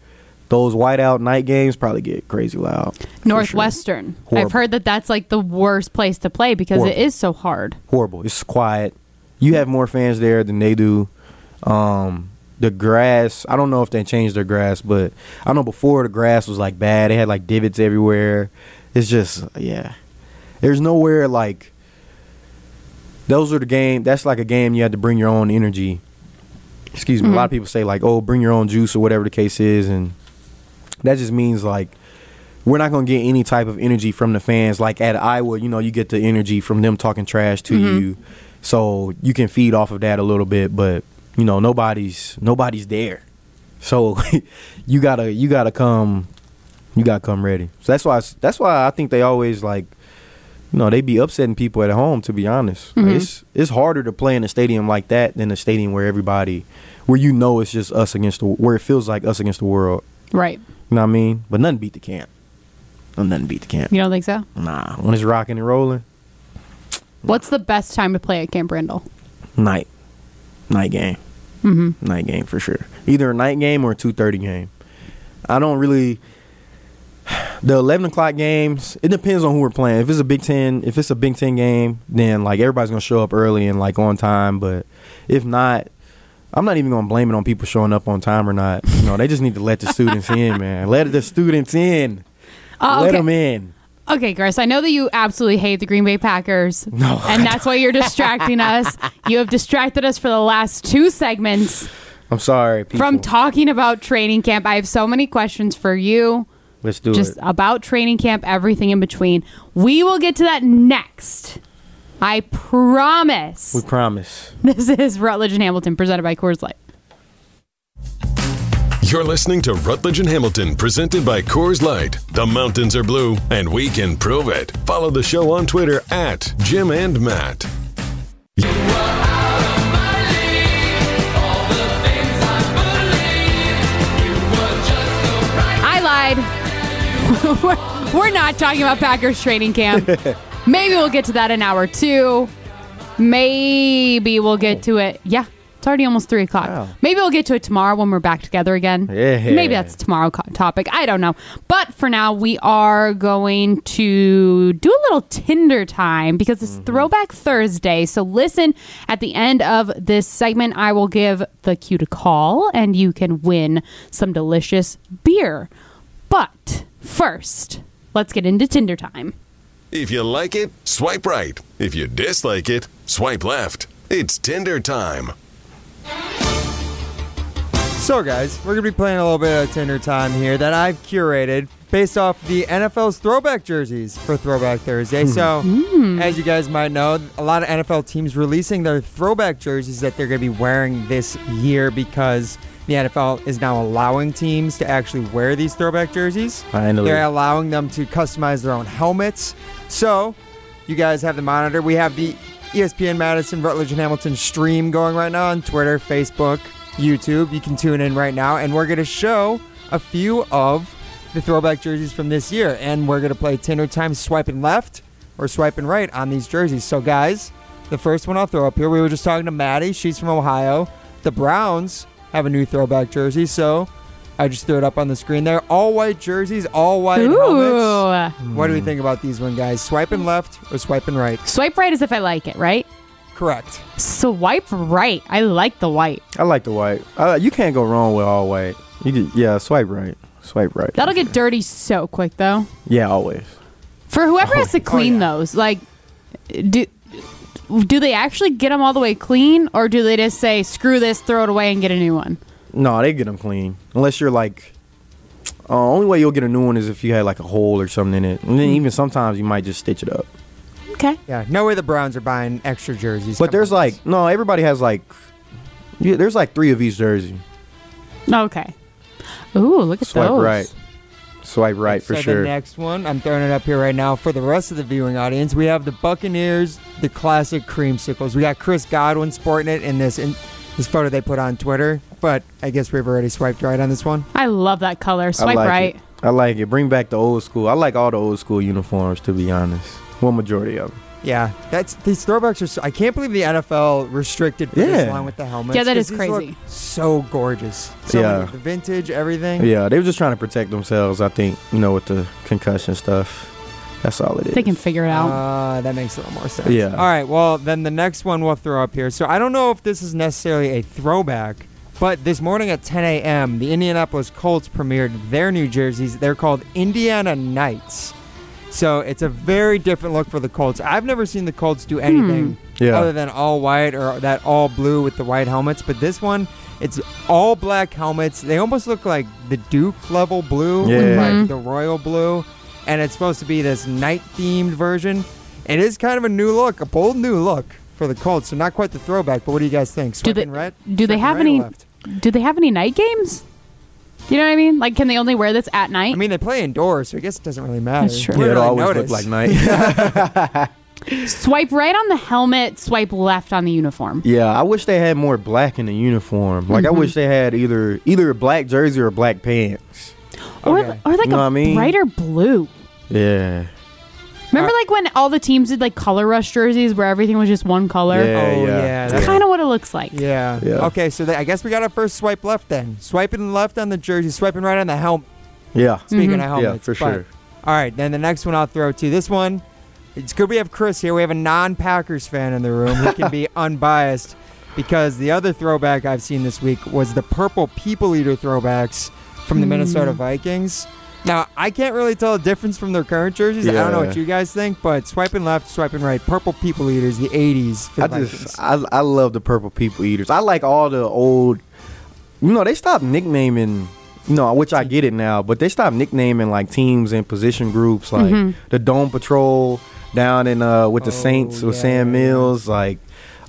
those whiteout night games probably get crazy loud. for sure. Northwestern. I've heard that that's like the worst place to play because it Horrible. is so hard. horrible. It's quiet. You have more fans there than they do. Um, the grass. I don't know if they changed their grass, but I know before the grass was like bad. They had like divots everywhere. It's just yeah. There's nowhere like. Those are the game. That's like a game you had to bring your own energy. Excuse me. A lot of mm-hmm. people say like, "Oh, bring your own juice" or whatever the case is, and that just means like we're not going to get any type of energy from the fans. Like at Iowa, you know, you get the energy from them talking trash to mm-hmm. you, so you can feed off of that a little bit. But you know, nobody's nobody's there, so you gotta you gotta come, you gotta come ready. So that's why that's why I think they always like. You know, they be upsetting people at home. To be honest, Like, it's it's harder to play in a stadium like that than a stadium where everybody, where you know it's just us against the, where it feels like us against the world. Right. You know what I mean? But nothing beat the camp. Nothing beat the camp. You don't think so? Nah, when it's rocking and rolling, What's the best time to play at Camp Randall? night, night game, mm-hmm. night game for sure. Either a night game or a two thirty game. I don't really. The eleven o'clock games. It depends on who we're playing. If it's a Big Ten, if it's a Big Ten game, then like everybody's gonna show up early and like on time. But if not, I'm not even gonna blame it on people showing up on time or not. You know, they just need to let the students in, man. Let the students in. Oh, Let okay. them in. Okay, Chris, I know that you absolutely hate the Green Bay Packers. No, And that's why you're distracting us. You have distracted us for the last two segments I'm sorry. People. from talking about training camp. I have so many questions for you. Let's do it. just it. about training camp, everything in between. We will get to that next. I promise. We promise. This is Rutledge and Hamilton presented by Coors Light. You're listening to Rutledge and Hamilton, presented by Coors Light. The mountains are blue, and we can prove it. Follow the show on Twitter at Jim and Matt. we're, we're not talking about Packers training camp. Maybe we'll get to that in hour two. Maybe we'll get to it. Yeah, it's already almost three o'clock. Wow. Maybe we'll get to it tomorrow when we're back together again. Yeah. Maybe that's tomorrow co- topic. I don't know. But for now, we are going to do a little Tinder time because it's mm-hmm. Throwback Thursday. So listen at the end of this segment. I will give the cue to call, and you can win some delicious beer. But first, let's get into Tinder time. If you like it, swipe right. If you dislike it, swipe left. It's Tinder time. So, guys, we're going to be playing a little bit of Tinder time here that I've curated based off the NFL's throwback jerseys for Throwback Thursday. Hmm. So, hmm. as you guys might know, a lot of NFL teams releasing their throwback jerseys that they're going to be wearing this year because the NFL is now allowing teams to actually wear these throwback jerseys. Finally. They're allowing them to customize their own helmets. So, you guys have the monitor. We have the ESPN Madison, Rutledge, and Hamilton stream going right now on Twitter, Facebook, YouTube. You can tune in right now, and we're going to show a few of the throwback jerseys from this year. And we're going to play Tinder time swiping left or swiping right on these jerseys. So, guys, the first one I'll throw up here, we were just talking to Maddie. She's from Ohio. The Browns have a new throwback jersey, so I just threw it up on the screen there. All white jerseys, all white helmets. What do we think about these one, guys? Swiping left or swiping right? Swipe right as if I like it, right? correct. Swipe right. I like the white. I like the white. Uh, you can't go wrong with all white. You could, yeah, swipe right. Swipe right. That'll get dirty so quick though. Yeah, always. For whoever has to Oh, clean yeah. those, like, do do they actually get them all the way clean, or do they just say screw this, throw it away, and get a new one? No, they get them clean. Unless you're like, uh, only way you'll get a new one is if you had like a hole or something in it. And then even sometimes you might just stitch it up. Okay. Yeah, no way the Browns are buying extra jerseys. But Come there's on. like, no, everybody has like, yeah, there's like three of each jersey. Okay. Ooh, look at Swipe those. right. Swipe right for so sure. The next one, I'm throwing it up here right now for the rest of the viewing audience. We have the Buccaneers, the classic creamsicles. We got Chris Godwin sporting it in this in this photo they put on Twitter. But I guess we've already swiped right on this one. I love that color. Swipe I like right. It. I like it. Bring back the old school. I like all the old school uniforms to be honest. Well, majority of them. Yeah, that's these throwbacks are. So, I can't believe the NFL restricted for this Yeah. long with the helmets. Yeah, that 'cause is these look crazy. So gorgeous. So Yeah. many- the vintage, everything. Yeah, they were just trying to protect themselves. I think you know with the concussion stuff. That's all it is. They can figure it out. Uh, that makes a little more sense. Yeah. All right. Well, then the next one we'll throw up here. So I don't know if this is necessarily a throwback, but this morning at 10 a.m., the Indianapolis Colts premiered their new jerseys. They're called Indiana Nights. So it's a very different look for the Colts. I've never seen the Colts do anything Yeah. other than all white or that all blue with the white helmets. But this one, it's all black helmets. They almost look like the Duke level blue with Yeah. like Mhm. the royal blue. And it's supposed to be this night themed version. It is kind of a new look, a bold new look for the Colts. So not quite the throwback, but what do you guys think? Do they- Swiping do they have right any- left? Do they have any night games? You know what I mean? Like, can they only wear this at night? I mean, they play indoors, so I guess it doesn't really matter. That's true. Yeah, it really always notice. looked like night. swipe right on the helmet, swipe left on the uniform. yeah, I wish they had more black in the uniform. Like Mm-hmm. I wish they had either either a black jersey or black pants. Or, Okay. or like You know a mean? brighter blue. Yeah. Remember, like when all the teams did like color rush jerseys where everything was just one color? Yeah, Oh, yeah. yeah, It's that's- kind of what it looks like. Yeah. Yeah. Okay, so they, I guess we got our first swipe left then. Swiping left on the jersey, swiping right on the helmet. Yeah. Speaking Mhm. of helmets, Yeah, for but- sure. All right, then the next one I'll throw to this one. It's good we have Chris here. We have a non-Packers fan in the room who can be unbiased because the other throwback I've seen this week was the purple people eater throwbacks from the. Minnesota Vikings. Now I can't really tell the difference from their current jerseys. I don't know what you guys think, but swiping left, swiping right, purple people eaters, the '80s. For I the just I I love the purple people eaters. I like all the old. You know they stopped nicknaming. You know, which I get it now, but they stopped nicknaming like teams and position groups, like Mhm. the Dome Patrol down in uh with the Oh, Saints with yeah, Sam yeah, yeah. Mills, like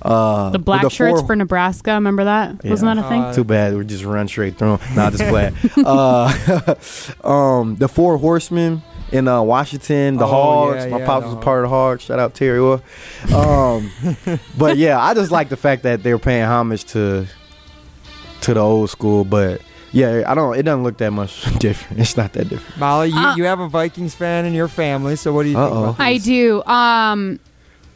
uh The black with shirts four- for Nebraska. Remember that? Wasn't that a thing? Uh, Too bad we just run straight through 'em. Nah, just glad. uh, um, the Four Horsemen in uh, Washington, the Oh, Hogs. yeah, My yeah, pops the was Hogs. part of the Hogs. Shout out Terry Orr. Um, but yeah, I just like the fact that they're paying homage to to the old school. But yeah, I don't. It doesn't look that much different. It's not that different. Molly, you, Uh, you have a Vikings fan in your family, so what do you think? Uh-oh. About I do. Um,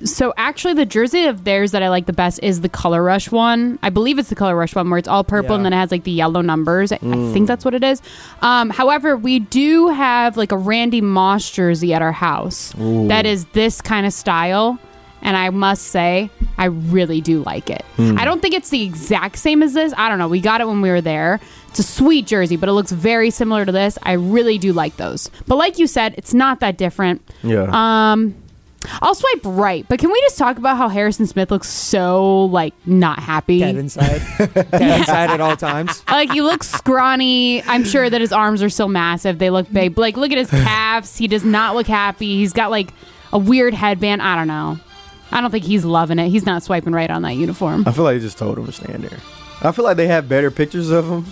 so actually, the jersey of theirs that I like the best is the Color Rush one. I believe it's the Color Rush one where it's all purple Yeah. and then it has like the yellow numbers. I, I Mm. think that's what it is. Um, however, we do have like a Randy Moss jersey at our house Ooh. that is this kind of style. And I must say, I really do like it. Hmm. I don't think it's the exact same as this. I don't know. We got it when we were there. It's a sweet jersey, but it looks very similar to this. I really do like those. But like you said, it's not that different. Yeah. Um, I'll swipe right, but can we just talk about how Harrison Smith looks so like not happy? Dead inside, dead inside at all times. Like he looks scrawny. I'm sure that his arms are still massive. They look big. But, like look at his calves. He does not look happy. He's got like a weird headband. I don't know. I don't think he's loving it. He's not swiping right on that uniform. I feel like they just told him to stand there. I feel like they have better pictures of him,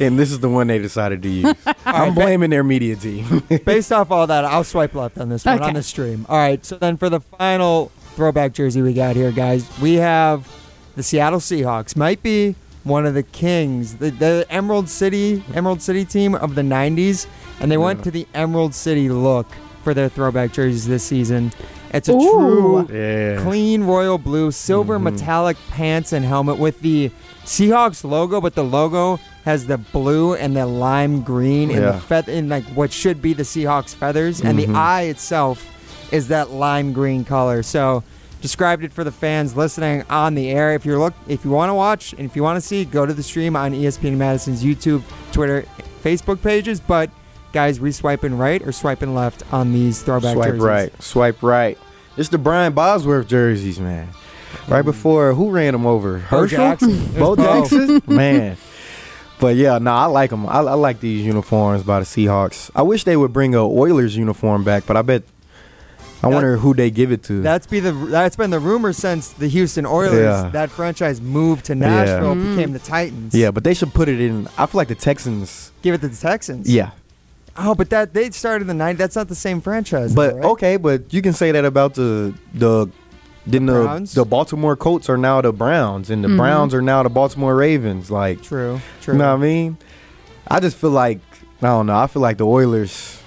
and this is the one they decided to use. I'm blaming their media team. Based off all that, I'll swipe left on this one Okay. on the stream. All right, so then for the final throwback jersey we got here, guys, we have the Seattle Seahawks. Might be one of the kings, the, the Emerald City Emerald City team of the '90s, and they went to the Emerald City look for their throwback jerseys this season. It's a Ooh. true yeah. clean royal blue, silver Mhm. metallic pants and helmet with the Seahawks logo, but the logo has the blue and the lime green and Yeah. the feather in like what should be the Seahawks feathers, and Mhm. the eye itself is that lime green color. So described it for the fans listening on the air. If you're look, if you want to watch and if you want to see, go to the stream on ESPN Madison's YouTube, Twitter, Facebook pages. But guys, we swiping right or swiping left on these throwback Swipe jerseys? right. Swipe right. It's the Brian Bosworth jerseys, man. Right before who ran him over? Mm. Bo Herschel. Jackson. It was Bo Bo. Jackson. man. But yeah, no, I like them. I, I like these uniforms by the Seahawks. I wish they would bring a Oilers uniform back, but I bet. I That- wonder who they give it to. That's be the that's been the rumor since the Houston Oilers Yeah. that franchise moved to Nashville became the Titans. yeah, but they should put it in. I feel like the Texans. give it to the Texans. Yeah, Oh, but that they started in the '90s. That's not the same franchise. but though, right? okay, but you can say that about the the. Then The the, Browns? the Baltimore Colts are now the Browns, and the Mhm. Browns are now the Baltimore Ravens. Like, True. True. You know what I mean? I just feel like I don't know. I feel like the Oilers,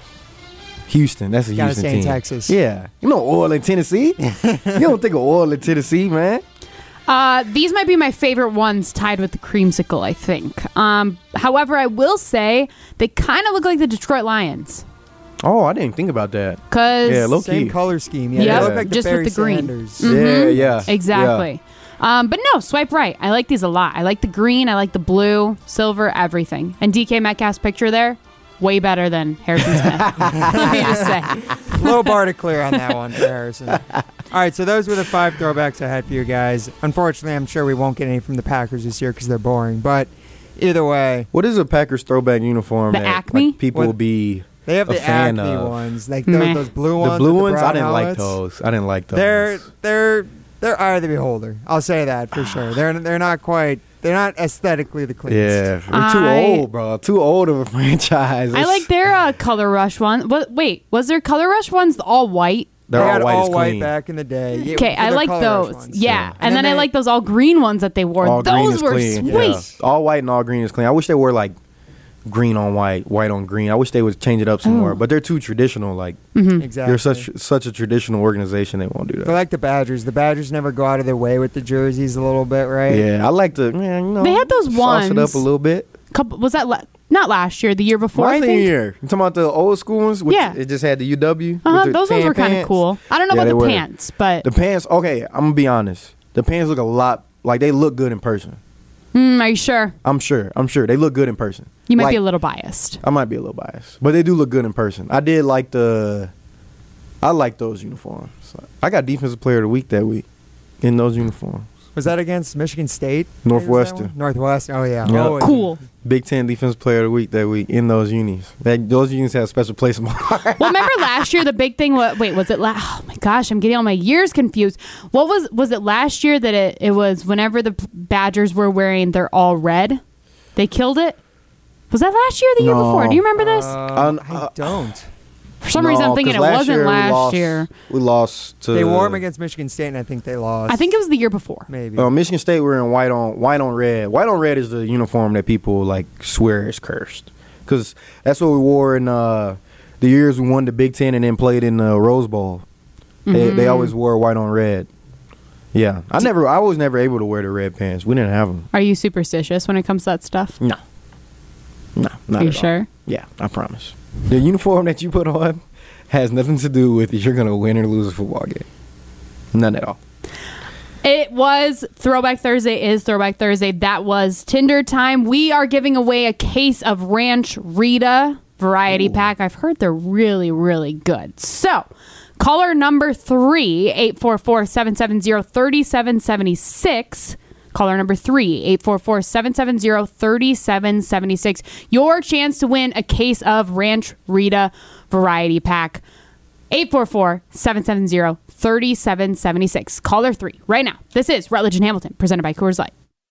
Houston. That's a Gotta Houston stay in team. Texas. Yeah, you know oil in Tennessee. you don't think of oil in Tennessee, man? Uh, these might be my favorite ones, tied with the creamsicle. I think. Um, however, I will say they kind of look like the Detroit Lions Oh, I didn't think about that. because Yeah, low Same key. color scheme. Yeah, Yep, they look like the just with the green. Sanders. Mhm. Yeah, yeah, exactly. Um, but no, swipe right. I like these a lot. I like the green. I like the blue, silver, everything. And DK Metcalf's picture there, way better than Harrison Smith. Let me just say. Low bar to clear on that one for Harrison. All right, so those were the five throwbacks I had for you guys. Unfortunately, I'm sure we won't get any from the Packers this year because they're boring. But either way, What is a Packers throwback uniform The that Acme? like, people What- will be they have a the fan Acme of? ones, like Meh. those, those blue ones. the blue with ones? I didn't like those. I didn't like those. They're they're they're eye of the beholder. I'll say that for sure. They're they're not quite. They're not aesthetically the cleanest. yeah, we're too I- old, bro. Too old of a franchise. I like their uh, color rush one. What? Wait, was their color rush ones all white? They're they all had white all white clean. back in the day. Okay, for I like those. ones. Yeah, And and, then then, I like those all green ones that they wore. All green those is were clean. sweet. Yeah. All white and all green is clean. I wish they were like green on white, white on green. I wish they would change it up some Oh. more. But they're too traditional. Like Exactly. they're such such a traditional organization. They won't do that. They're like the Badgers. The Badgers never go out of their way with the jerseys a little bit, right? yeah, I like to. Yeah, you know, They had those sauce it up a little bit. Couple was that la- not last year, the year before? My I senior think. year. You talking about the old school ones? With Yeah. It just had the UW. Uh-huh, the those ones were kind of cool. I don't know Yeah, about the were. pants, but The pants. Okay, I'm gonna be honest. The pants look a lot like they look good in person. mm, are you sure? I'm sure. I'm sure they look good in person. You might be a little biased. I might be a little biased, but they do look good in person. I did like the, I like those uniforms. I got defensive player of the week that week in those uniforms. Was that against Michigan State? Northwestern. Northwestern. Oh yeah. Oh, yeah. Oh, Cool. Big Ten defensive player of the week that week in those unis. That those unis have a special place in my heart. Well, remember last year the big thing was wait, was it la- oh my gosh, I'm getting all my years confused. What was was it last year that it, it was whenever the Badgers were wearing they're all red? They killed it? Was that last year or the year No. before? Do you remember this? Um, Um, I uh, don't. For some reason I'm thinking it wasn't year last lost- year. We lost to. They wore them against Michigan State, and I think they lost. I think it was the year before. maybe. Uh, Michigan State were in white on white on red. White on red is the uniform that people like swear is cursed because that's what we wore in uh, the years we won the Big Ten and then played in the Rose Bowl. They, Mm-hmm. they always wore white on red. Yeah, I never, I was never able to wear the red pants. We didn't have them. Are you superstitious when it comes to that stuff? No, no, not Are you at all. sure? Yeah, I promise. The uniform that you put on has nothing to do with if you're gonna win or lose a football game. None at all. It was Throwback Thursday is Throwback Thursday. That was Tinder time. We are giving away a case of Ranch Rita variety pack. I've heard they're really, really good. So, caller number three, 844 770 3776. Caller number three, 844 770 3776. Your chance to win a case of Ranch Rita variety pack. 844-770-3776. Caller 3 right now. This is Rutledge and Hamilton presented by Coors Light.